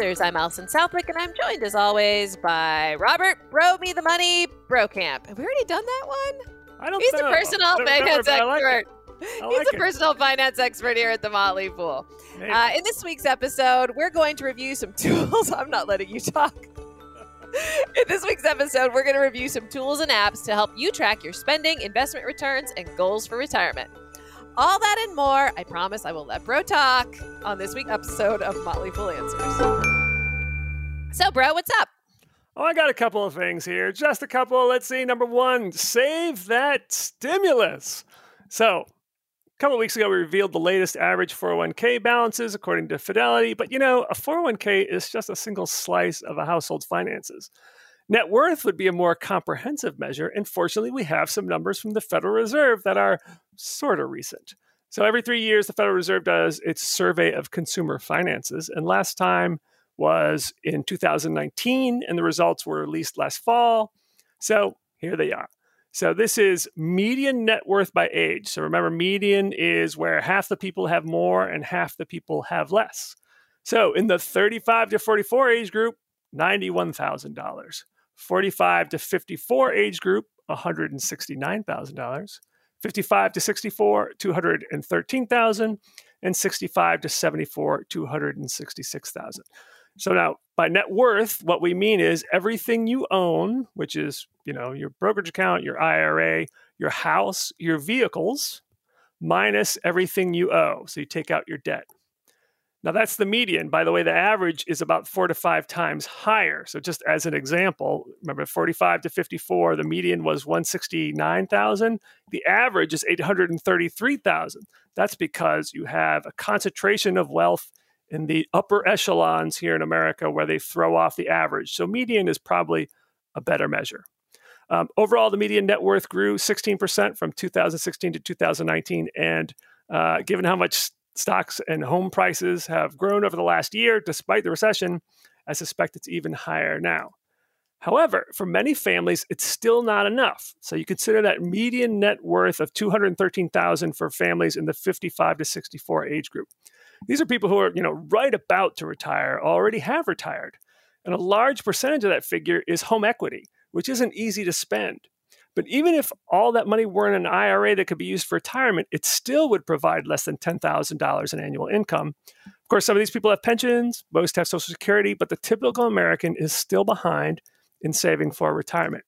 I'm Alison Southwick, and I'm joined as always by Robert Bro Me the Money Brokamp. Have we already done that one? I don't He's know. a personal finance I like expert. He's a it. personal finance expert here at the Motley Fool. Uh, in this week's episode, we're going to review some tools. I'm not letting you talk. in this week's episode, we're going to review some tools and apps to help you track your spending, investment returns, and goals for retirement. All that and more, I promise I will let Bro talk on this week's episode of Motley Fool Answers. So, Bro, what's up? Oh, I got a couple of things here. Just a couple. Let's see. Number one, save that stimulus. So, a couple weeks ago, we revealed the latest average 401k balances according to Fidelity. But you know, a 401k is just a single slice of a household's finances. Net worth would be a more comprehensive measure. And fortunately, we have some numbers from the Federal Reserve that are sort of recent. So, every three years, the Federal Reserve does its survey of consumer finances. And last time, was in 2019, and the results were released last fall. So here they are. So this is median net worth by age. So remember, median is where half the people have more and half the people have less. So in the 35 to 44 age group, $91,000. 45 to 54 age group, $169,000. 55 to 64, 213,000 and 65 to 74, 266,000. So now by net worth, what we mean is everything you own, which is, you know, your brokerage account, your IRA, your house, your vehicles, minus everything you owe. So you take out your debt. Now that's the median. By the way, the average is about four to five times higher. So just as an example, remember 45 to 54, the median was 169,000. The average is 833,000. That's because you have a concentration of wealth in the upper echelons here in America where they throw off the average. So median is probably a better measure. Um, overall, the median net worth grew 16% from 2016 to 2019. And uh, given how much stocks and home prices have grown over the last year, despite the recession, I suspect it's even higher now. However, for many families, it's still not enough. So you consider that median net worth of 213,000 for families in the 55 to 64 age group. These are people who are, you know, right about to retire, already have retired. And a large percentage of that figure is home equity, which isn't easy to spend. But even if all that money were in an IRA that could be used for retirement, it still would provide less than $10,000 in annual income. Of course, some of these people have pensions, most have Social Security, but the typical American is still behind in saving for retirement.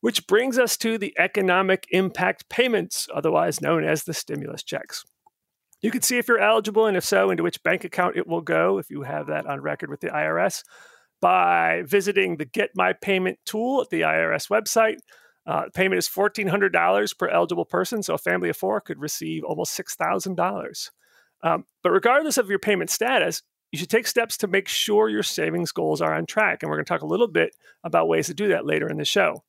Which brings us to the economic impact payments, otherwise known as the stimulus checks. You can see if you're eligible and if so, into which bank account it will go if you have that on record with the IRS by visiting the Get My Payment tool at the IRS website. Uh, payment is $1,400 per eligible person, so a family of four could receive almost $6,000. Um, but regardless of your payment status, you should take steps to make sure your savings goals are on track. And we're going to talk a little bit about ways to do that later in the show.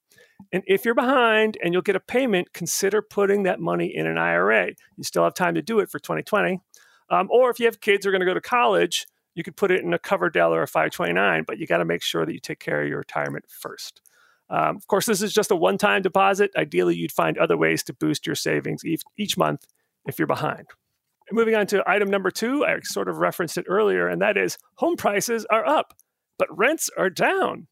And if you're behind and you'll get a payment, consider putting that money in an IRA. You still have time to do it for 2020. Um, or if you have kids who are going to go to college, you could put it in a Coverdell or a 529, but you got to make sure that you take care of your retirement first. Um, of course, this is just a one time deposit. Ideally, you'd find other ways to boost your savings each, each month if you're behind. And moving on to item number two, I sort of referenced it earlier, and that is home prices are up, but rents are down.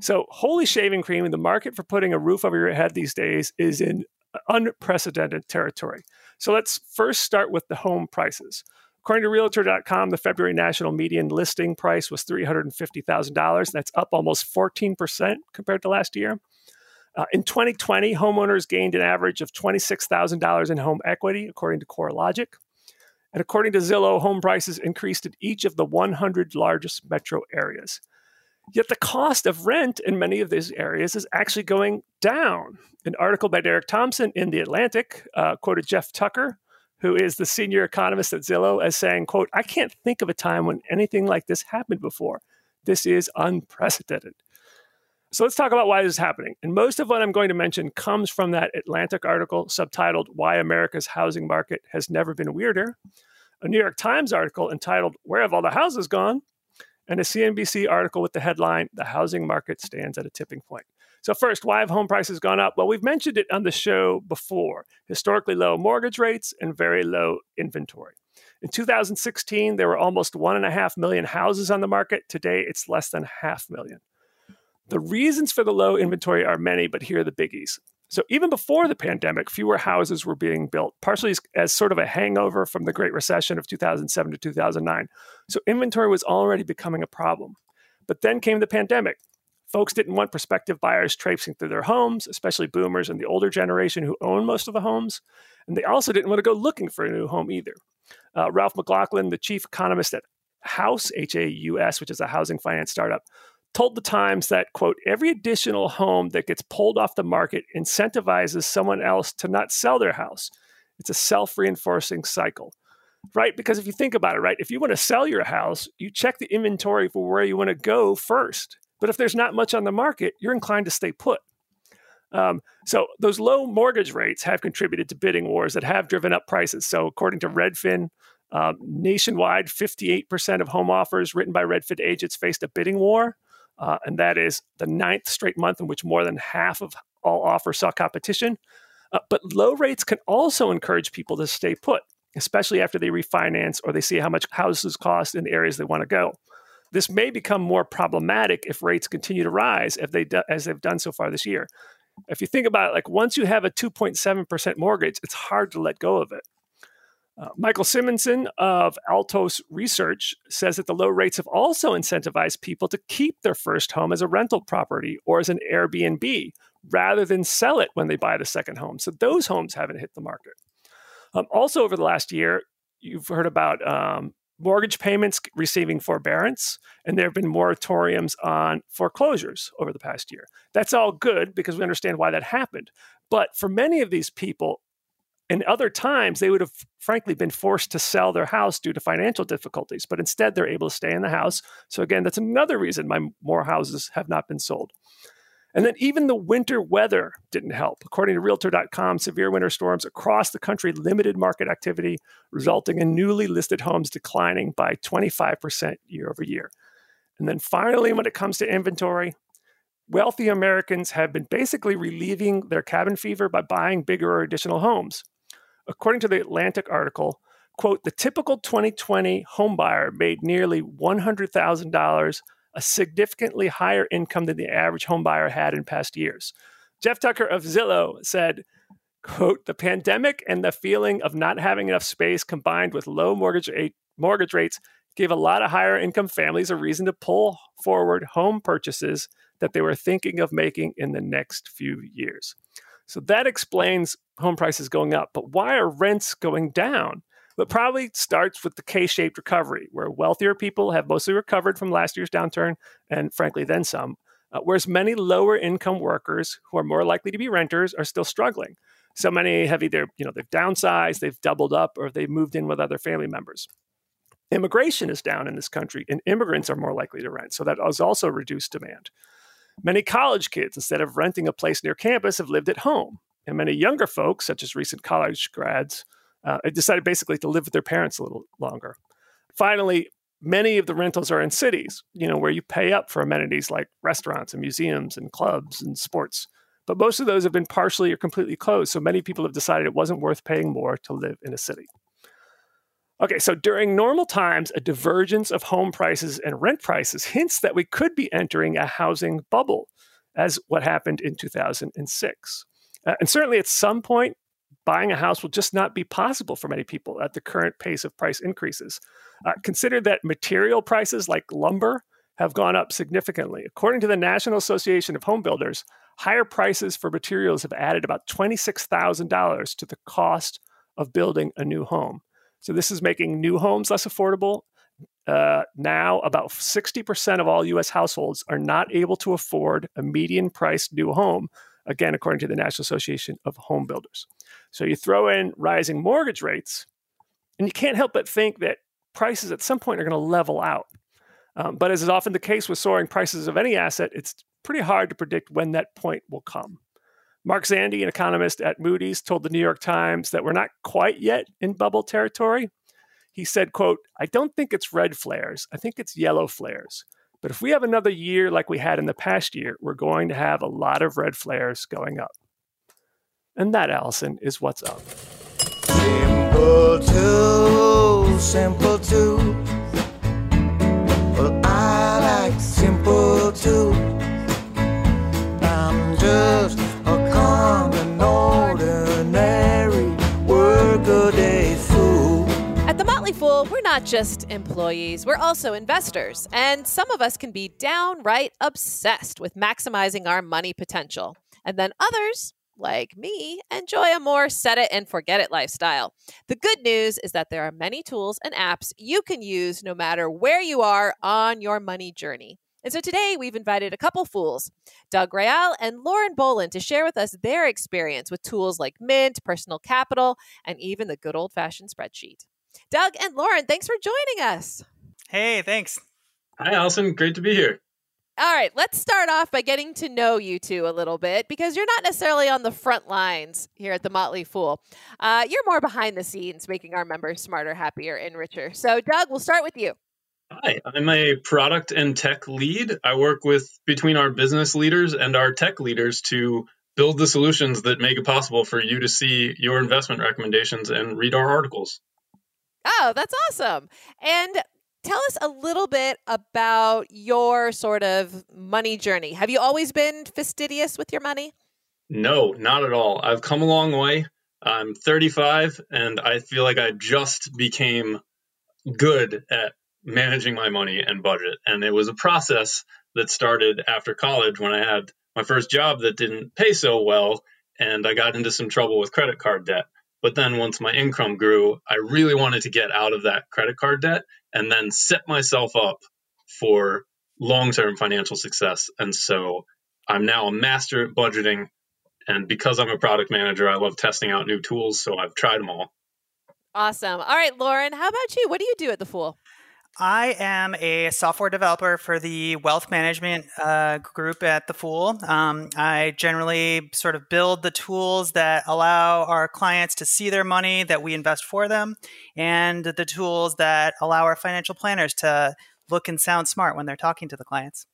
So, holy shaving cream, the market for putting a roof over your head these days is in unprecedented territory. So, let's first start with the home prices. According to Realtor.com, the February national median listing price was $350,000. That's up almost 14% compared to last year. Uh, in 2020, homeowners gained an average of $26,000 in home equity, according to CoreLogic. And according to Zillow, home prices increased in each of the 100 largest metro areas. Yet the cost of rent in many of these areas is actually going down. An article by Derek Thompson in The Atlantic uh, quoted Jeff Tucker, who is the senior economist at Zillow, as saying, quote, I can't think of a time when anything like this happened before. This is unprecedented. So let's talk about why this is happening. And most of what I'm going to mention comes from that Atlantic article subtitled Why America's Housing Market Has Never Been Weirder, a New York Times article entitled Where Have All the Houses Gone? And a CNBC article with the headline The Housing Market Stands at a Tipping Point. So, first, why have home prices gone up? Well, we've mentioned it on the show before historically low mortgage rates and very low inventory. In 2016, there were almost one and a half million houses on the market. Today, it's less than half million. The reasons for the low inventory are many, but here are the biggies. So, even before the pandemic, fewer houses were being built, partially as, as, sort of a hangover from the Great Recession of 2007 to 2009. So, inventory was already becoming a problem. But then came the pandemic. Folks didn't want prospective buyers traipsing through their homes, especially boomers and the older generation who own most of the homes. And they also didn't want to go looking for a new home either. Uh, Ralph McLaughlin, the chief economist at House, H A U S, which is a housing finance startup, told the Times that, quote, every additional home that gets pulled off the market incentivizes someone else to not sell their house. It's a self reinforcing cycle, right? Because if you think about it, right, if you want to sell your house, you check the inventory for where you want to go first. But if there's not much on the market, you're inclined to stay put. Um, so those low mortgage rates have contributed to bidding wars that have driven up prices. So according to Redfin, um, nationwide, 58% of home offers written by Redfin agents faced a bidding war. Uh, and that is the ninth straight month in which more than half of all offers saw competition. Uh, but low rates can also encourage people to stay put, especially after they refinance or they see how much houses cost in the areas they want to go. This may become more problematic if rates continue to rise as, they do, as they've done so far this year. If you think about it, like once you have a 2.7% mortgage, it's hard to let go of it. Uh, Michael Simonsen of Altos Research says that the low rates have also incentivized people to keep their first home as a rental property or as an Airbnb rather than sell it when they buy the second home. So those homes haven't hit the market. Um, also, over the last year, you've heard about um, mortgage payments receiving forbearance, and there have been moratoriums on foreclosures over the past year. That's all good because we understand why that happened. But for many of these people, in other times, they would have frankly been forced to sell their house due to financial difficulties, but instead they're able to stay in the house. So, again, that's another reason my more houses have not been sold. And then even the winter weather didn't help. According to Realtor.com, severe winter storms across the country limited market activity, resulting in newly listed homes declining by 25% year over year. And then finally, when it comes to inventory, wealthy Americans have been basically relieving their cabin fever by buying bigger or additional homes. According to the Atlantic article, quote, the typical 2020 homebuyer made nearly $100,000, a significantly higher income than the average homebuyer had in past years. Jeff Tucker of Zillow said, quote, the pandemic and the feeling of not having enough space combined with low mortgage, mortgage rates gave a lot of higher income families a reason to pull forward home purchases that they were thinking of making in the next few years. So that explains home prices going up. But why are rents going down? But probably starts with the K shaped recovery, where wealthier people have mostly recovered from last year's downturn and, frankly, then some. Uh, whereas many lower income workers who are more likely to be renters are still struggling. So many have either, you know, they've downsized, they've doubled up, or they've moved in with other family members. Immigration is down in this country, and immigrants are more likely to rent. So that has also reduced demand. Many college kids, instead of renting a place near campus, have lived at home. And many younger folks, such as recent college grads, uh, decided basically to live with their parents a little longer. Finally, many of the rentals are in cities, you know, where you pay up for amenities like restaurants and museums and clubs and sports. But most of those have been partially or completely closed. So many people have decided it wasn't worth paying more to live in a city. Okay, so during normal times, a divergence of home prices and rent prices hints that we could be entering a housing bubble, as what happened in 2006. Uh, and certainly at some point, buying a house will just not be possible for many people at the current pace of price increases. Uh, consider that material prices like lumber have gone up significantly. According to the National Association of Home Builders, higher prices for materials have added about $26,000 to the cost of building a new home. So this is making new homes less affordable. Uh, now, about 60% of all US households are not able to afford a median priced new home, again, according to the National Association of Home Builders. So you throw in rising mortgage rates, and you can't help but think that prices at some point are going to level out. Um, but as is often the case with soaring prices of any asset, it's pretty hard to predict when that point will come. Mark Zandi, an economist at Moody's, told the New York Times that we're not quite yet in bubble territory. He said, quote, I don't think it's red flares. I think it's yellow flares. But if we have another year like we had in the past year, we're going to have a lot of red flares going up. And that, Alison, is what's up. Simple simple. Well, I like simple. I'm just not just employees, we're also investors. And some of us can be downright obsessed with maximizing our money potential. And then others like me, enjoy a more set it and forget it lifestyle. The good news is that there are many tools and apps you can use no matter where you are on your money journey. And so today we've invited a couple fools, Doug Real and Lauren Boland, to share with us their experience with tools like Mint, Personal Capital, and even the good old fashioned spreadsheet. Doug and Lauren, thanks for joining us. Hey, thanks. Hi, Alison. Great to be here. All right, let's start off by getting to know you two a little bit because you're not necessarily on the front lines here at the Motley Fool. Uh, you're more behind the scenes, making our members smarter, happier, and richer. So, Doug, we'll start with you. Hi, I'm a product and tech lead. I work with between our business leaders and our tech leaders to build the solutions that make it possible for you to see your investment recommendations and read our articles. Oh, that's awesome. And tell us a little bit about your sort of money journey. Have you always been fastidious with your money? No, not at all. I've come a long way. I'm 35 and I feel like I just became good at managing my money and budget. And it was a process that started after college when I had my first job that didn't pay so well and I got into some trouble with credit card debt. But then once my income grew, I really wanted to get out of that credit card debt and then set myself up for long term financial success. And so I'm now a master at budgeting. And because I'm a product manager, I love testing out new tools. So I've tried them all. Awesome. All right, Lauren, how about you? What do you do at the Fool? I am a software developer for the wealth management uh, group at The Fool. Um, I generally sort of build the tools that allow our clients to see their money that we invest for them, and the tools that allow our financial planners to look and sound smart when they're talking to the clients.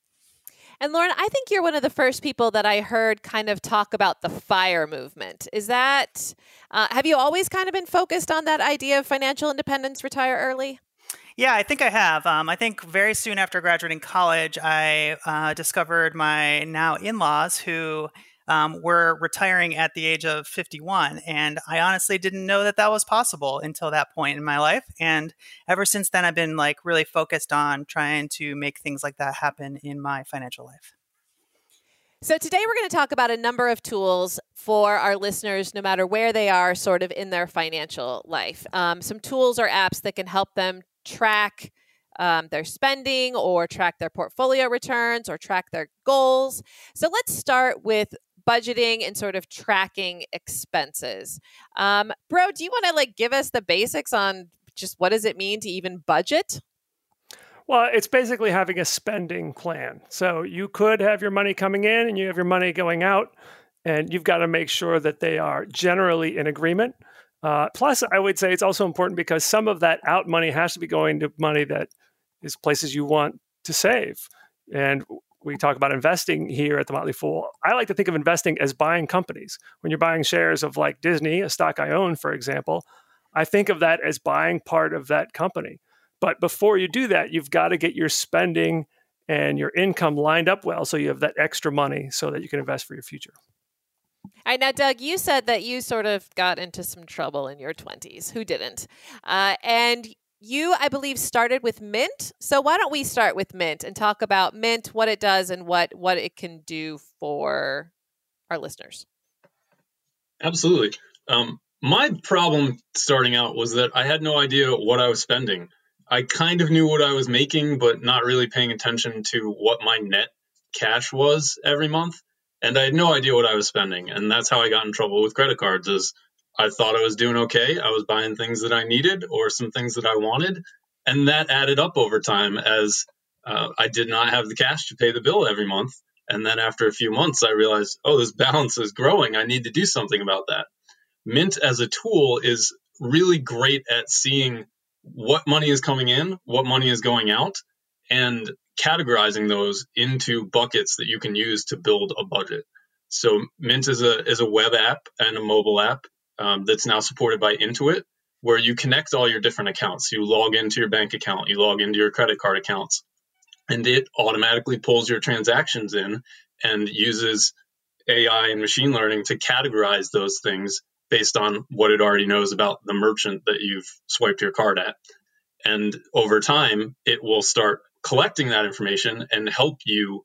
And Lauren, I think you're one of the first people that I heard kind of talk about the FIRE movement. Is that, uh, have you always kind of been focused on that idea of financial independence, retire early? Yeah, I think I have. Um, I think very soon after graduating college, I uh, discovered my now in laws who um, were retiring at the age of 51. And I honestly didn't know that that was possible until that point in my life. And ever since then, I've been like really focused on trying to make things like that happen in my financial life. So, today we're going to talk about a number of tools for our listeners, no matter where they are, sort of in their financial life. Um, some tools or apps that can help them track um, their spending or track their portfolio returns or track their goals. So let's start with budgeting and sort of tracking expenses. Um, bro, do you want to like give us the basics on just what does it mean to even budget? Well, it's basically having a spending plan. So you could have your money coming in and you have your money going out, and you've got to make sure that they are generally in agreement. Uh, plus, I would say it's also important because some of that out money has to be going to money that is places you want to save. And we talk about investing here at the Motley Fool. I like to think of investing as buying companies. When you're buying shares of like Disney, a stock I own, for example, I think of that as buying part of that company. But before you do that, you've got to get your spending and your income lined up well so you have that extra money so that you can invest for your future. All right, now, Doug, you said that you sort of got into some trouble in your 20s. Who didn't? Uh, and you, I believe, started with Mint. So why don't we start with Mint and talk about Mint, what it does, and what what it can do for our listeners? Absolutely. Um, my problem starting out was that I had no idea what I was spending. I kind of knew what I was making, but not really paying attention to what my net cash was every month and I had no idea what I was spending. And that's how I got in trouble with credit cards. Is I thought I was doing okay. I was buying things that I needed or some things that I wanted, and that added up over time as uh, I did not have the cash to pay the bill every month. And then after a few months, I realized, oh, this balance is growing. I need to do something about that. Mint as a tool is really great at seeing what money is coming in, what money is going out, and categorizing those into buckets that you can use to build a budget. So Mint is a is a web app and a mobile app um, that's now supported by Intuit, where you connect all your different accounts. You log into your bank account, you log into your credit card accounts, and it automatically pulls your transactions in and uses AI and machine learning to categorize those things based on what it already knows about the merchant that you've swiped your card at. And over time, it will start collecting that information and help you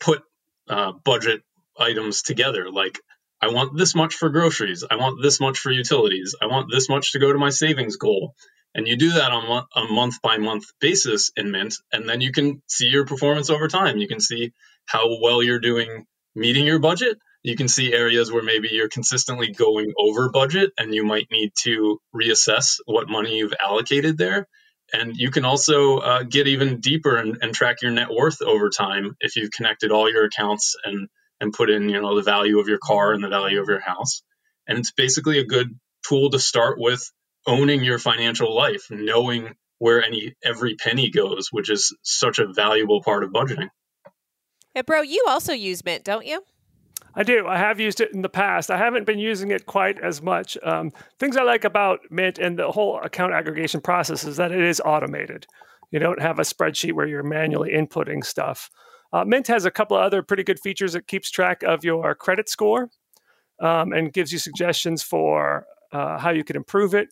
put uh, budget items together. Like, I want this much for groceries. I want this much for utilities. I want this much to go to my savings goal. And you do that on a month by month basis in Mint, and then you can see your performance over time. You can see how well you're doing meeting your budget. You can see areas where maybe you're consistently going over budget and you might need to reassess what money you've allocated there. And you can also uh, get even deeper and, and track your net worth over time if you've connected all your accounts and and put in you know the value of your car and the value of your house. And it's basically a good tool to start with owning your financial life, knowing where any every penny goes, which is such a valuable part of budgeting. Hey, bro, you also use Mint, don't you? I do. I have used it in the past. I haven't been using it quite as much. Um, things I like about Mint and the whole account aggregation process is that it is automated. You don't have a spreadsheet where you're manually inputting stuff. Uh, Mint has a couple of other pretty good features. It keeps track of your credit score um, and gives you suggestions for uh, how you can improve it.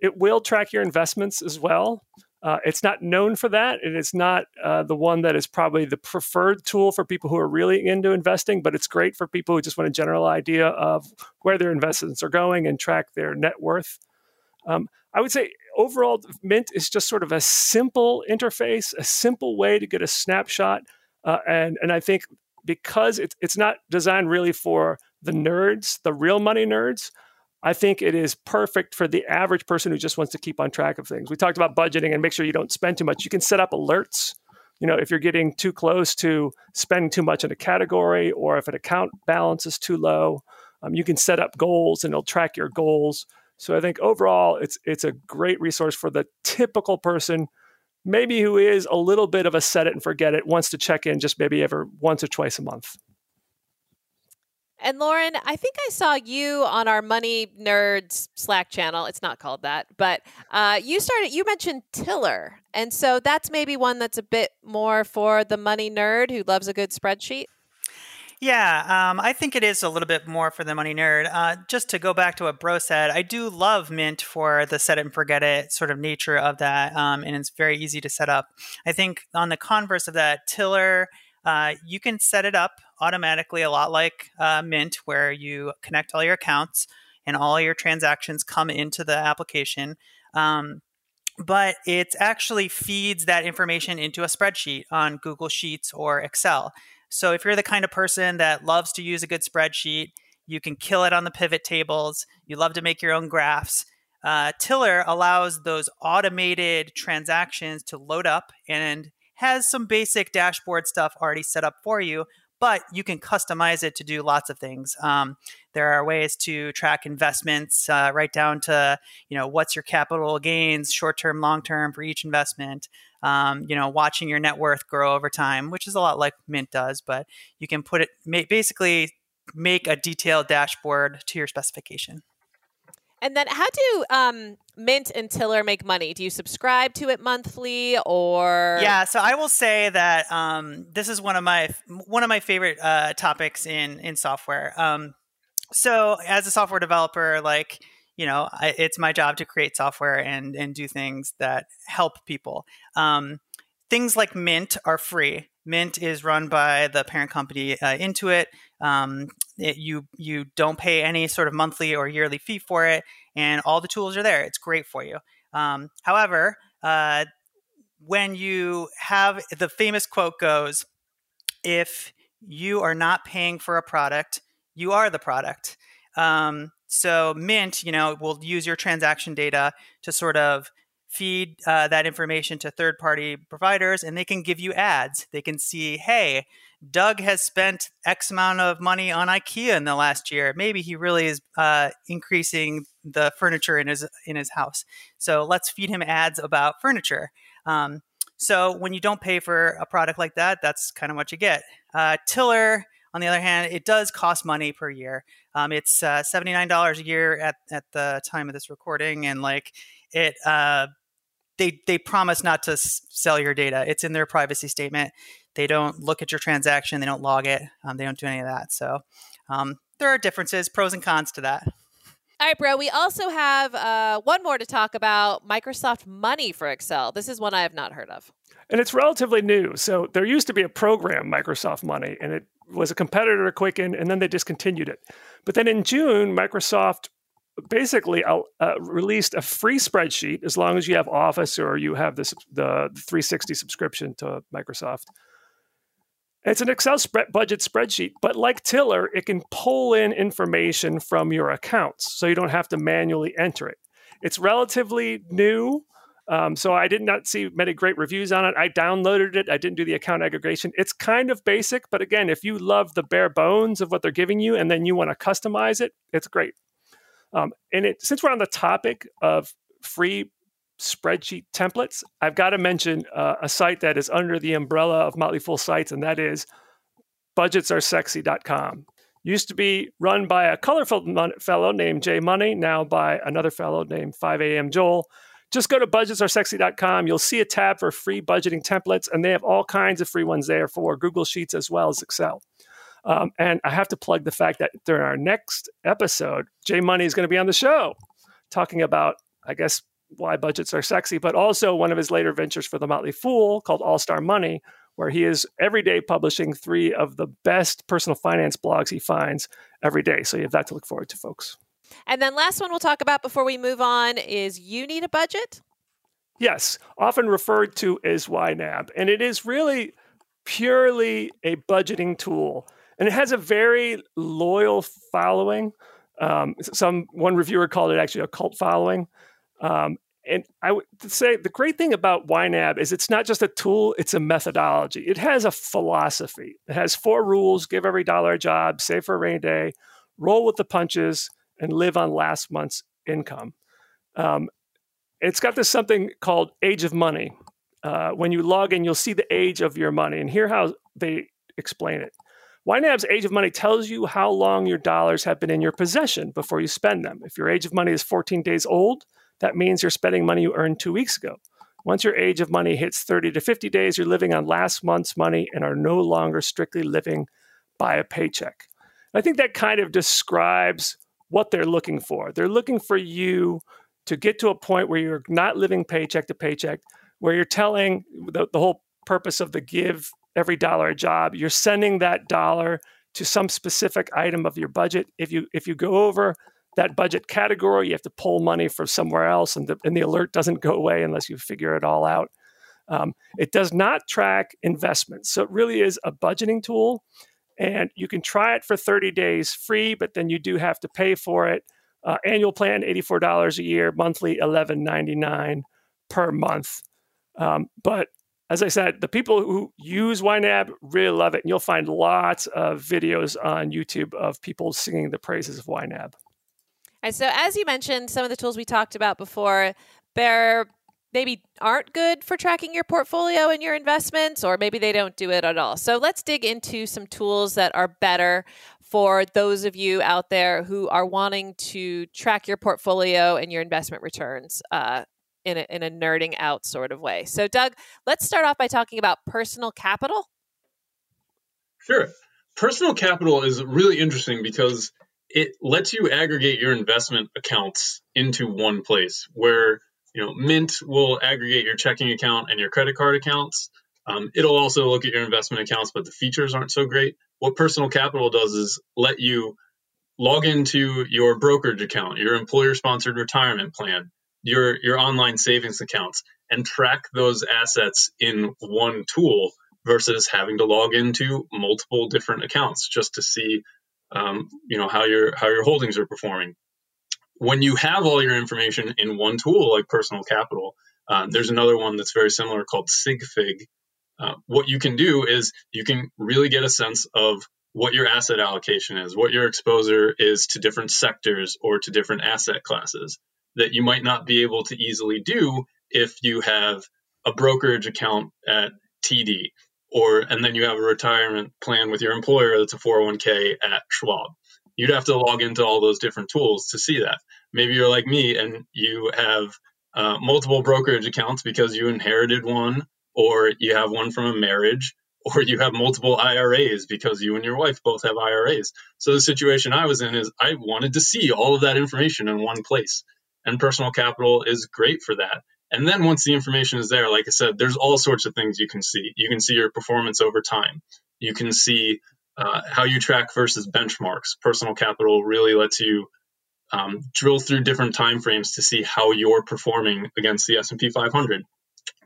It will track your investments as well. Uh, it's not known for that. And It is not uh, the one that is probably the preferred tool for people who are really into investing, but it's great for people who just want a general idea of where their investments are going and track their net worth. Um, I would say overall, Mint is just sort of a simple interface, a simple way to get a snapshot. Uh, and, and I think because it's, it's not designed really for the nerds, the real money nerds, I think it is perfect for the average person who just wants to keep on track of things. We talked about budgeting and make sure you don't spend too much. You can set up alerts. You know, if you're getting too close to spending too much in a category or if an account balance is too low, um, you can set up goals and it'll track your goals. So I think overall, it's it's a great resource for the typical person, maybe who is a little bit of a set it and forget it, wants to check in just maybe ever once or twice a month. And Lauren, I think I saw you on our Money Nerds Slack channel. It's not called that, but uh, you started. You mentioned Tiller, and so that's maybe one that's a bit more for the money nerd who loves a good spreadsheet. Yeah, um, I think it is a little bit more for the money nerd. Uh, just to go back to what Bro said, I do love Mint for the set it and forget it sort of nature of that, um, and it's very easy to set up. I think on the converse of that, Tiller uh, you can set it up automatically, a lot like uh, Mint, where you connect all your accounts and all your transactions come into the application. Um, but it actually feeds that information into a spreadsheet on Google Sheets or Excel. So if you're the kind of person that loves to use a good spreadsheet, you can kill it on the pivot tables. You love to make your own graphs. Uh, Tiller allows those automated transactions to load up and has some basic dashboard stuff already set up for you, but you can customize it to do lots of things. Um, there are ways to track investments uh, right down to you know what's your capital gains, short term, long term for each investment. Um, you know, watching your net worth grow over time, which is a lot like Mint does, but you can put it basically make a detailed dashboard to your specification. And then, how do um, Mint and Tiller make money? Do you subscribe to it monthly, or yeah? So I will say that um, this is one of my one of my favorite uh, topics in in software. Um, so as a software developer, like you know, I, it's my job to create software and and do things that help people. Um, things like Mint are free. Mint is run by the parent company uh, Intuit. Um, it, you you don't pay any sort of monthly or yearly fee for it, and all the tools are there. It's great for you. Um, however, uh, when you have the famous quote goes, "If you are not paying for a product, you are the product." Um, so Mint, you know, will use your transaction data to sort of feed uh, that information to third party providers and they can give you ads. They can see, hey, Doug has spent X amount of money on IKEA in the last year. Maybe he really is uh, increasing the furniture in his in his house. So let's feed him ads about furniture. Um, So when you don't pay for a product like that, that's kind of what you get. Uh, Tiller, on the other hand, it does cost money per year. Um, it's uh, seventy nine dollars a year at at the time of this recording, and like it, uh, they they promise not to s- sell your data. It's in their privacy statement. They don't look at your transaction. They don't log it. Um, they don't do any of that. So um, there are differences, pros and cons to that. All right, bro. We also have uh, one more to talk about Microsoft Money for Excel. This is one I have not heard of. And it's relatively new. So there used to be a program, Microsoft Money, and it was a competitor to Quicken, and then they discontinued it. But then in June, Microsoft basically uh, released a free spreadsheet as long as you have Office or you have this the 360 subscription to Microsoft. It's an Excel spread, budget spreadsheet, but like Tiller, it can pull in information from your accounts, so you don't have to manually enter it. It's relatively new, um, so I did not see many great reviews on it. I downloaded it. I didn't do the account aggregation. It's kind of basic, but again, if you love the bare bones of what they're giving you and then you want to customize it, it's great. Um, and it, since we're on the topic of free spreadsheet templates, I've got to mention uh, a site that is under the umbrella of Motley Fool sites, and that is budgetsaresexy.com. Used to be run by a colorful fellow named Jay Money, now by another fellow named 5am Joel. Just go to budgetsaresexy.com. You'll see a tab for free budgeting templates, and they have all kinds of free ones there for Google Sheets as well as Excel. Um, and I have to plug the fact that during our next episode, Jay Money is going to be on the show talking about, I guess, why budgets are sexy, but also one of his later ventures for the Motley Fool called All Star Money, where he is every day publishing three of the best personal finance blogs he finds every day. So you have that to look forward to, folks. And then last one we'll talk about before we move on is you need a budget? Yes, often referred to as YNAB. And it is really purely a budgeting tool. And it has a very loyal following. Um, some one reviewer called it actually a cult following. Um, and I would say the great thing about YNAB is it's not just a tool, it's a methodology. It has a philosophy. It has four rules give every dollar a job, save for a rainy day, roll with the punches, and live on last month's income. Um, it's got this something called age of money. Uh, when you log in, you'll see the age of your money, and hear how they explain it. YNAB's age of money tells you how long your dollars have been in your possession before you spend them. If your age of money is 14 days old, that means you're spending money you earned two weeks ago. Once your age of money hits 30 to 50 days, you're living on last month's money and are no longer strictly living by a paycheck. I think that kind of describes what they're looking for. They're looking for you to get to a point where you're not living paycheck to paycheck, where you're telling the, the whole purpose of the give every dollar a job, you're sending that dollar to some specific item of your budget. If you if you go over that budget category, you have to pull money from somewhere else, and the, and the alert doesn't go away unless you figure it all out. Um, it does not track investments, so it really is a budgeting tool, and you can try it for 30 days free, but then you do have to pay for it. Uh, annual plan $84 a year, monthly $11.99 per month. Um, but as I said, the people who use YNAB really love it, and you'll find lots of videos on YouTube of people singing the praises of YNAB. And so, as you mentioned, some of the tools we talked about before, they're maybe aren't good for tracking your portfolio and your investments, or maybe they don't do it at all. So, let's dig into some tools that are better for those of you out there who are wanting to track your portfolio and your investment returns uh, in, a, in a nerding out sort of way. So, Doug, let's start off by talking about personal capital. Sure. Personal capital is really interesting because it lets you aggregate your investment accounts into one place where you know mint will aggregate your checking account and your credit card accounts um, it'll also look at your investment accounts but the features aren't so great what personal capital does is let you log into your brokerage account your employer sponsored retirement plan your your online savings accounts and track those assets in one tool versus having to log into multiple different accounts just to see um, you know how your how your holdings are performing. When you have all your information in one tool like Personal Capital, uh, there's another one that's very similar called SigFig. Uh, what you can do is you can really get a sense of what your asset allocation is, what your exposure is to different sectors or to different asset classes that you might not be able to easily do if you have a brokerage account at TD, or and then you have a retirement plan with your employer that's a 401k at Schwab. You'd have to log into all those different tools to see that. Maybe you're like me and you have uh, multiple brokerage accounts because you inherited one, or you have one from a marriage, or you have multiple IRAs because you and your wife both have IRAs. So the situation I was in is I wanted to see all of that information in one place. And personal capital is great for that. And then once the information is there, like I said, there's all sorts of things you can see. You can see your performance over time. You can see uh, how you track versus benchmarks. Personal capital really lets you um, drill through different time frames to see how you're performing against the S&P 500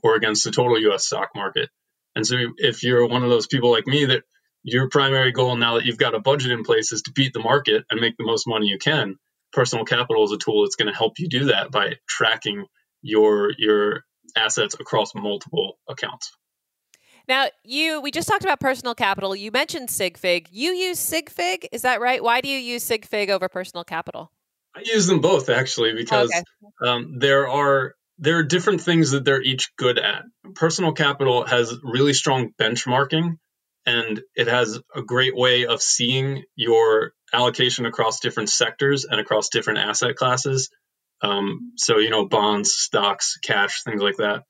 or against the total U.S. stock market. And so if you're one of those people like me that your primary goal now that you've got a budget in place is to beat the market and make the most money you can, personal capital is a tool that's going to help you do that by tracking your your assets across multiple accounts. Now, you we just talked about personal capital. You mentioned SigFig. You use SigFig, is that right? Why do you use SigFig over personal capital? I use them both actually because okay. um, there are there are different things that they're each good at. Personal capital has really strong benchmarking and it has a great way of seeing your allocation across different sectors and across different asset classes. Um, so, you know, bonds, stocks, cash, things like that.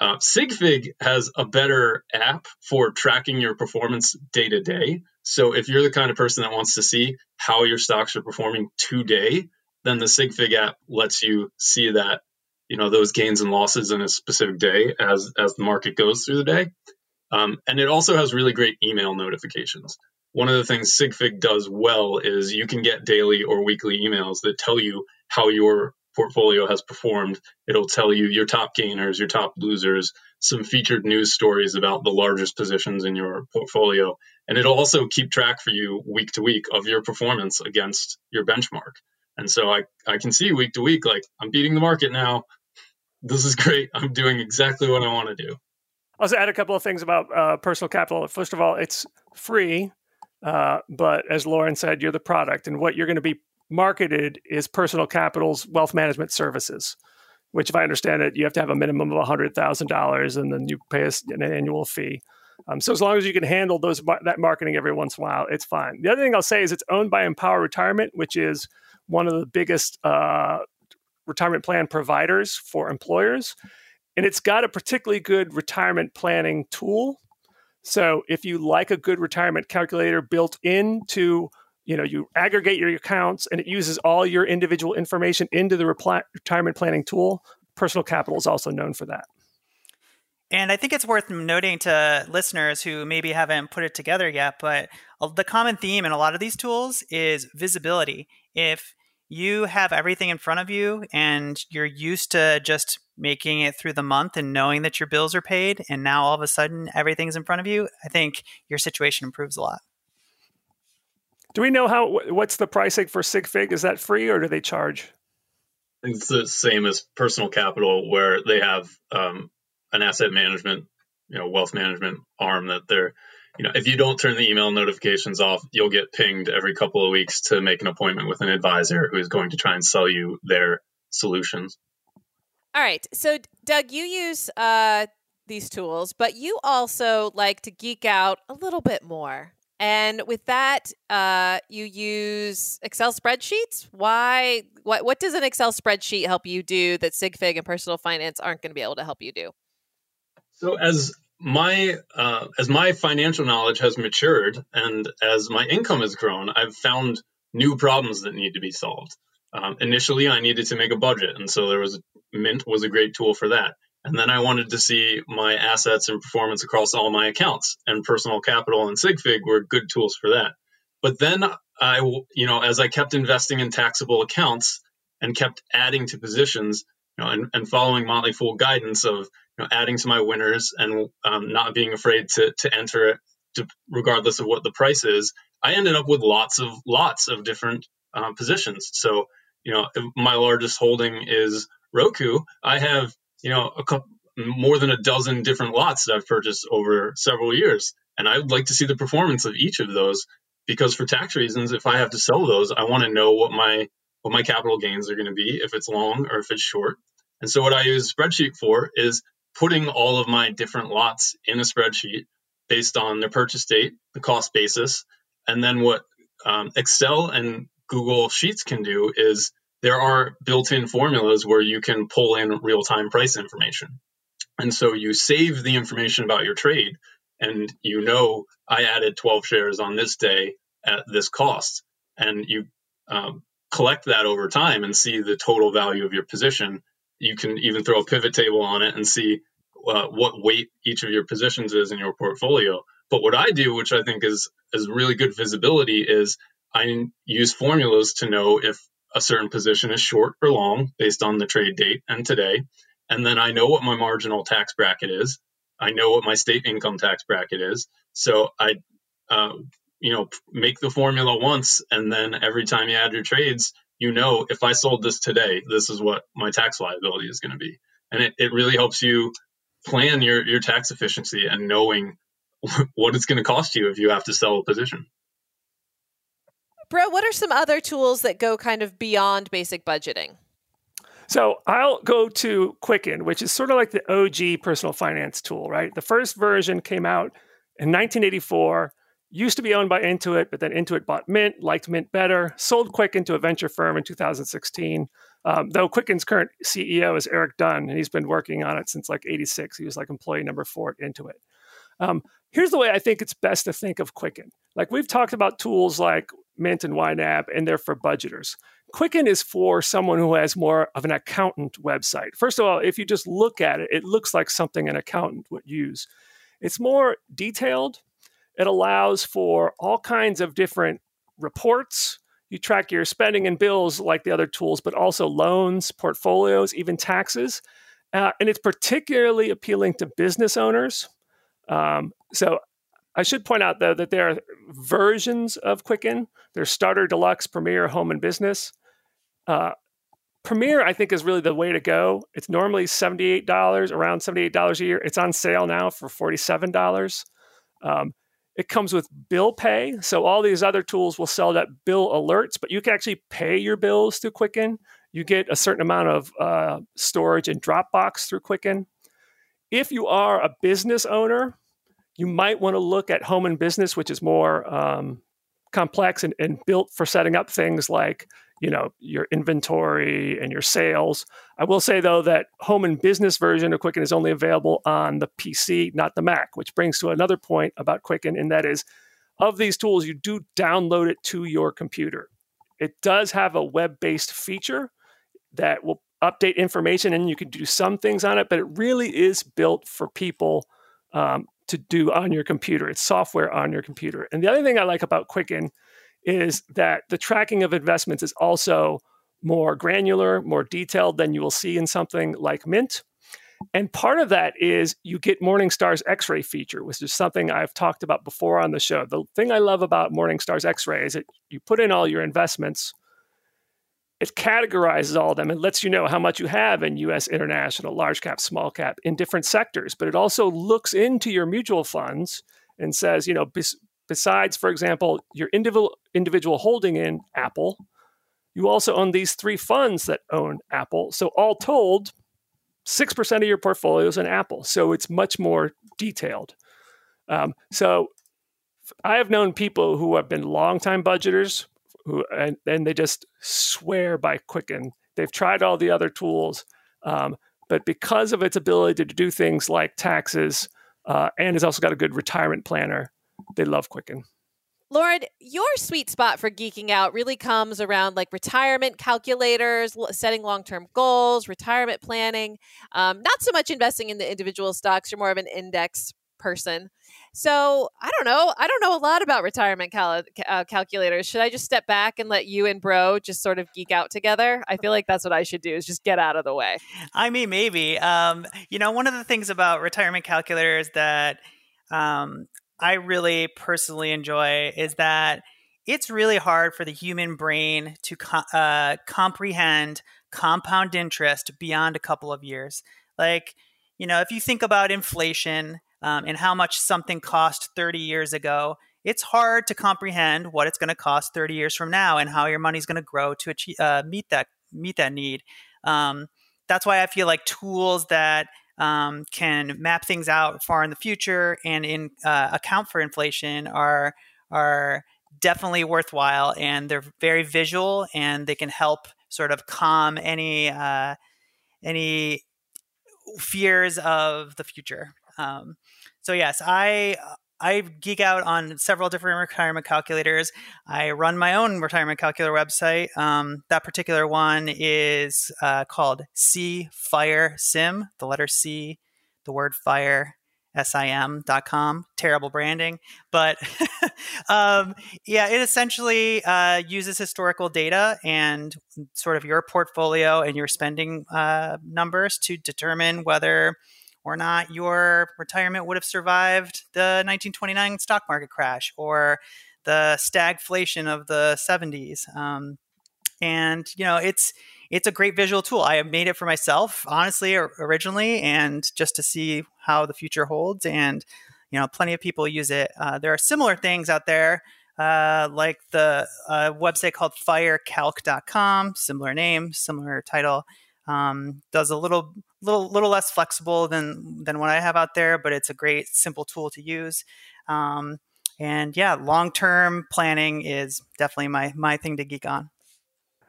Uh, SigFig has a better app for tracking your performance day to day. So, if you're the kind of person that wants to see how your stocks are performing today, then the SigFig app lets you see that you know those gains and losses in a specific day as as the market goes through the day. Um, and it also has really great email notifications. One of the things SigFig does well is you can get daily or weekly emails that tell you how your portfolio has performed. It'll tell you your top gainers, your top losers, some featured news stories about the largest positions in your portfolio. And it'll also keep track for you week to week of your performance against your benchmark. And so I, I can see week to week, like I'm beating the market now this is great. I'm doing exactly what I want to do. I'll just add a couple of things about uh, personal capital. First of all, it's free, uh, but as Lauren said, you're the product, and what you're going to be marketed is personal capital's wealth management services. Which, if I understand it, you have to have a minimum of hundred thousand dollars, and then you pay us an annual fee. Um, so as long as you can handle those that marketing every once in a while, it's fine. The other thing I'll say is it's owned by Empower Retirement, which is one of the biggest uh, retirement plan providers for employers. And it's got a particularly good retirement planning tool. So if you like a good retirement calculator built into, you know, you aggregate your accounts and it uses all your individual information into the retirement planning tool, Personal Capital is also known for that. And I think it's worth noting to listeners who maybe haven't put it together yet, but uh, the common theme in a lot of these tools is visibility. If you have everything in front of you and you're used to just making it through the month and knowing that your bills are paid and now all of a sudden everything's in front of you i think your situation improves a lot. Do we know how what's the pricing for sigfig is that free or do they charge? It's the same as personal capital where they have um, an asset management you know wealth management arm that they're you know, if you don't turn the email notifications off, you'll get pinged every couple of weeks to make an appointment with an advisor who is going to try and sell you their solutions. All right. So, Doug, you use uh, these tools, but you also like to geek out a little bit more. And with that, uh, you use Excel spreadsheets. Why? What? What does an Excel spreadsheet help you do that Sigfig and Personal Finance aren't going to be able to help you do? So, as my uh, as my financial knowledge has matured and as my income has grown, I've found new problems that need to be solved. Um, initially, I needed to make a budget, and so there was Mint was a great tool for that. And then I wanted to see my assets and performance across all my accounts, and Personal Capital and Sigfig were good tools for that. But then I, you know, as I kept investing in taxable accounts and kept adding to positions, you know, and, and following Motley Fool guidance of know, adding to my winners and um, not being afraid to to enter it, to, regardless of what the price is. I ended up with lots of lots of different uh, positions. So you know, my largest holding is Roku. I have you know a couple more than a dozen different lots that I've purchased over several years, and I would like to see the performance of each of those because for tax reasons, if I have to sell those, I want to know what my what my capital gains are going to be if it's long or if it's short. And so what I use spreadsheet for is putting all of my different lots in a spreadsheet based on their purchase date, the cost basis, and then what um, Excel and Google Sheets can do is there are built-in formulas where you can pull in real-time price information. And so you save the information about your trade and you know I added 12 shares on this day at this cost. And you um, collect that over time and see the total value of your position. You can even throw a pivot table on it and see uh, what weight each of your positions is in your portfolio. But what I do, which I think is is really good visibility, is I use formulas to know if a certain position is short or long based on the trade date and today. And then I know what my marginal tax bracket is. I know what my state income tax bracket is. So I, uh, you know, make the formula once, and then every time you add your trades, you know, if I sold this today, this is what my tax liability is going to be. And it, it really helps you plan your, your tax efficiency and knowing what it's going to cost you if you have to sell a position. Bro, what are some other tools that go kind of beyond basic budgeting? So I'll go to Quicken, which is sort of like the OG personal finance tool, right? The first version came out in 1984, used to be owned by Intuit, but then Intuit bought Mint, liked Mint better, sold Quicken to a venture firm in 2016. Um, though Quicken's current CEO is Eric Dunn, and he's been working on it since like 86. He was like employee number four at Intuit. Um, here's the way I think it's best to think of Quicken. Like we've talked about tools like Mint and YNAB, and they're for budgeters. Quicken is for someone who has more of an accountant website. First of all, if you just look at it, it looks like something an accountant would use. It's more detailed. It allows for all kinds of different reports. You track your spending and bills like the other tools, but also loans, portfolios, even taxes. Uh, and it's particularly appealing to business owners. Um, so I should point out, though, that there are versions of Quicken. There's Starter, Deluxe, Premier, Home, and Business. Uh, Premier, I think, is really the way to go. It's normally $78, around $78 a year. It's on sale now for $47. Um, it comes with bill pay. So all these other tools will sell that bill alerts, but you can actually pay your bills through Quicken. You get a certain amount of uh, storage in Dropbox through Quicken. If you are a business owner, you might want to look at home and business, which is more um, complex and, and, built for setting up things like you know your inventory and your sales. I will say though that home and business version of Quicken is only available on the PC, not the Mac, which brings to another point about Quicken, and that is of these tools, you do download it to your computer. It does have a web-based feature that will update information, and you can do some things on it, but it really is built for people um, to do on your computer. It's software on your computer. And the other thing I like about Quicken is that the tracking of investments is also more granular, more detailed than you will see in something like Mint. And part of that is you get Morningstar's X ray feature, which is something I've talked about before on the show. The thing I love about Morningstar's X ray is that you put in all your investments it categorizes all of them and lets you know how much you have in US international, large cap, small cap in different sectors. But it also looks into your mutual funds and says, you know, besides, for example, your individual individual holding in Apple, you also own these three funds that own Apple. So all told, six percent of your portfolio is in Apple. So it's much more detailed. Um, so I have known people who have been longtime budgeters who and, and they just swear by Quicken. They've tried all the other tools, um, but because of its ability to do things like taxes, uh, and it's also got a good retirement planner, they love Quicken. Lauren, your sweet spot for geeking out really comes around like retirement calculators, setting long term goals, retirement planning. Um, not so much investing in the individual stocks. You're more of an index person. So I don't know. I don't know a lot about retirement cal- uh, calculators. Should I just step back and let you and Bro just sort of geek out together? I feel like that's what I should do. Is just get out of the way. I mean, maybe. Um, you know, one of the things about retirement calculators that um, I really personally enjoy is that it's really hard for the human brain to uh, comprehend compound interest beyond a couple of years. Like, you know, if you think about inflation, um, and how much something cost 30 years ago, it's hard to comprehend what it's going to cost 30 years from now and how your money's going to grow to achieve, uh, meet that meet that need. Um, that's why I feel like tools that um, can map things out far in the future and in uh, account for inflation are are definitely worthwhile and they're very visual and they can help sort of calm any uh, any fears of the future. Um, so yes, I I geek out on several different retirement calculators. I run my own retirement calculator website. Um, that particular one is uh, called cFIREsim. The letter C, the word fire, sim.com. Terrible branding. But um, yeah, it essentially uh, uses historical data and sort of your portfolio and your spending uh, numbers to determine whether or not your retirement would have survived the 1929 stock market crash or the stagflation of the 70s. Um, and you know, it's it's a great visual tool. I made it for myself, honestly, originally, and just to see how the future holds. And you know, plenty of people use it. Uh, there are similar things out there, uh, like the uh, website called FireCalc.com, similar name, similar title. Um, does a little, little, little less flexible than than what I have out there, but it's a great, simple tool to use. Um, and yeah, long term planning is definitely my my thing to geek on.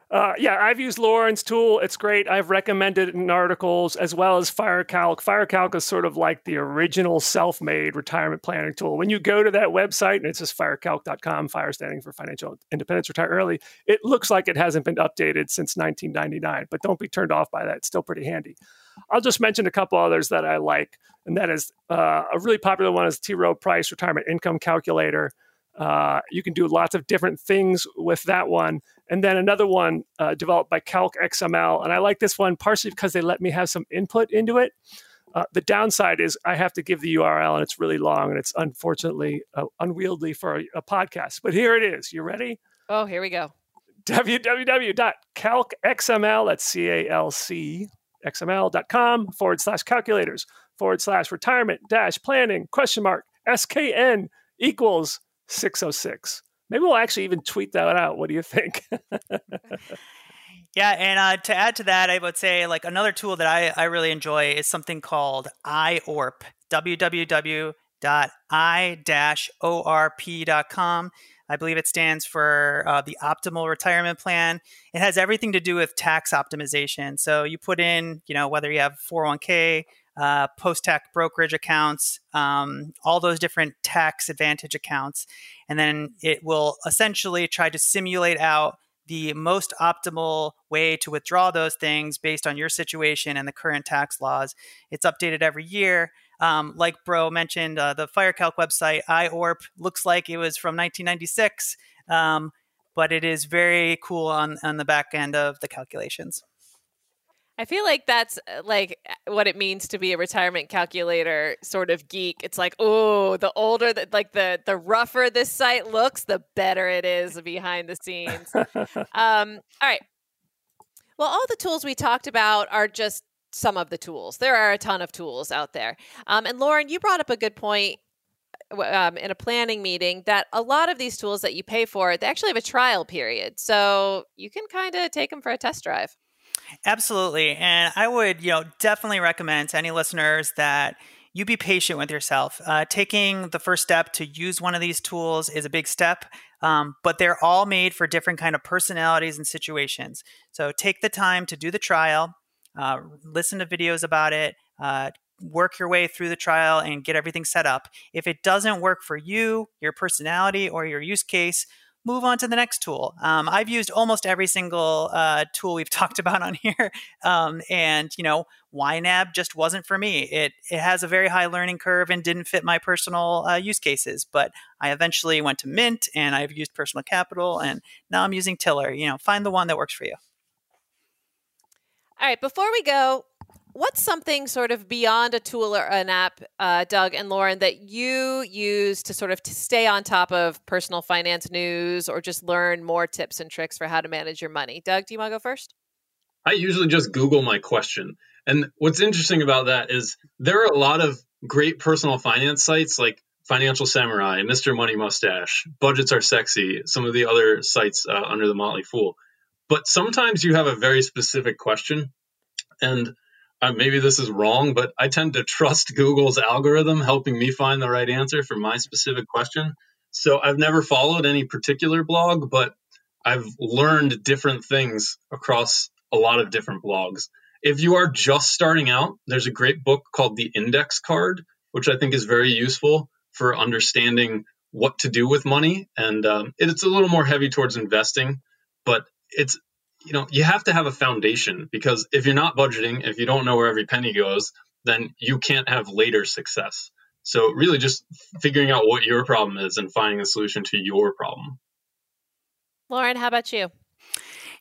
Uh, yeah, I've used Lauren's tool. It's great. I've recommended it in articles as well as FireCalc. FireCalc is sort of like the original self made retirement planning tool. When you go to that website, and it's just firecalc.com, fire standing for financial independence, retire early, it looks like it hasn't been updated since 1999, but don't be turned off by that. It's still pretty handy. I'll just mention a couple others that I like, and that is uh, a really popular one is T. Rowe Price Retirement Income Calculator. Uh, you can do lots of different things with that one. And then another one uh, developed by CalcXML. And I like this one partially because they let me have some input into it. Uh, the downside is I have to give the URL and it's really long and it's unfortunately uh, unwieldy for a, a, podcast. But here it is. You ready? Oh, here we go. www.calcxml, that's C A L C XML.com forward slash calculators forward slash retirement dash planning question mark SKN equals 606. Maybe we'll actually even tweet that out. What do you think? yeah, and uh, to add to that, I would say like another tool that I, I really enjoy is something called iORP, www.i-orp.com. I believe it stands for uh, the Optimal Retirement Plan. It has everything to do with tax optimization. So you put in, you know, whether you have 401k, uh, post tax brokerage accounts, um, all those different tax advantage accounts. And then it will essentially try to simulate out the most optimal way to withdraw those things based on your situation and the current tax laws. It's updated every year. Um, like Bro mentioned, uh, the FireCalc website, iORP, looks like it was from 1996, um, but it is very cool on, on the back end of the calculations. I feel like that's uh, like uh, what it means to be a retirement calculator sort of geek. It's like, oh, the older that like the the rougher this site looks, the better it is behind the scenes. um, all right. Well, all the tools we talked about are just some of the tools. There are a ton of tools out there. Um, and Lauren, you brought up a good point uh, um, in a planning meeting that a lot of these tools that you pay for, they actually have a trial period. So you can kind of take them for a test drive. Absolutely. And I would, you know, definitely recommend to any listeners that you be patient with yourself. Uh, taking the first step to use one of these tools is a big step, um, but they're all made for different kind of personalities and situations. So take the time to do the trial, uh, listen to videos about it, uh, work your way through the trial and get everything set up. If it doesn't work for you, your personality, or your use case, move on to the next tool. Um, I've used almost every single uh, tool we've talked about on here, um, and you know, YNAB just wasn't for me. It it has a very high learning curve and didn't fit my personal uh, use cases. But I eventually went to Mint, and I've used Personal Capital, and now I'm using Tiller. You know, find the one that works for you. All right, before we go, what's something sort of beyond a tool or an app, uh, Doug and Lauren, that you use to sort of to stay on top of personal finance news or just learn more tips and tricks for how to manage your money? Doug, do you want to go first? I usually just Google my question. And what's interesting about that is there are a lot of great personal finance sites like Financial Samurai, Mr. Money Mustache, Budgets Are Sexy, some of the other sites uh, under the Motley Fool. But sometimes you have a very specific question. And uh, maybe this is wrong, but I tend to trust Google's algorithm helping me find the right answer for my specific question. So I've never followed any particular blog, but I've learned different things across a lot of different blogs. If you are just starting out, there's a great book called The Index Card, which I think is very useful for understanding what to do with money. And um, it's a little more heavy towards investing, but it's you know you have to have a foundation because if you're not budgeting, if you don't know where every penny goes, then you can't have later success. So really, just figuring out what your problem is and finding a solution to your problem. Lauren, how about you?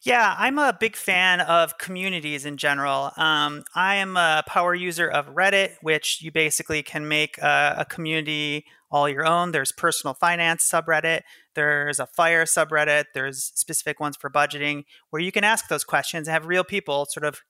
Yeah, I'm a big fan of communities in general. Um, I am a power user of Reddit, which you basically can make a, a community all your own. There's personal finance subreddit, there's a fire subreddit, there's specific ones for budgeting where you can ask those questions and have real people sort of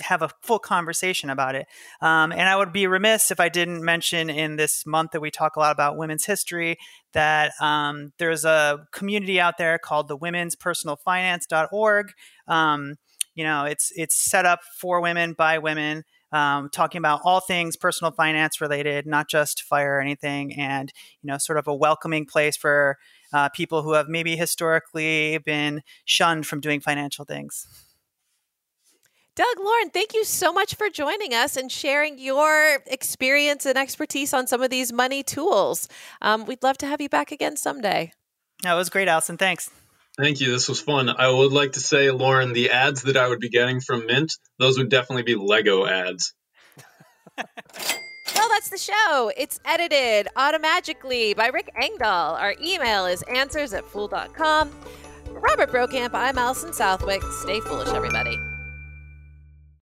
have a full conversation about it. Um, and I would be remiss if I didn't mention in this month that we talk a lot about women's history that um, there's a community out there called the Women's Personal Finance.org. Um, you know, it's it's set up for women by women. Um, talking about all things personal finance related, not just fire or anything, and you know, sort of a welcoming place for uh, people who have maybe historically been shunned from doing financial things. Doug, Lauren, thank you so much for joining us and sharing your experience and expertise on some of these money tools. Um, we'd love to have you back again someday. That was great, Alison. Thanks. Thank you. This was fun. I would like to say, Lauren, the ads that I would be getting from Mint, those would definitely be Lego ads. Well, that's the show. It's edited automatically by Rick Engdahl. Our email is answers at fool.com. Robert Brokamp, I'm Alison Southwick. Stay foolish, everybody.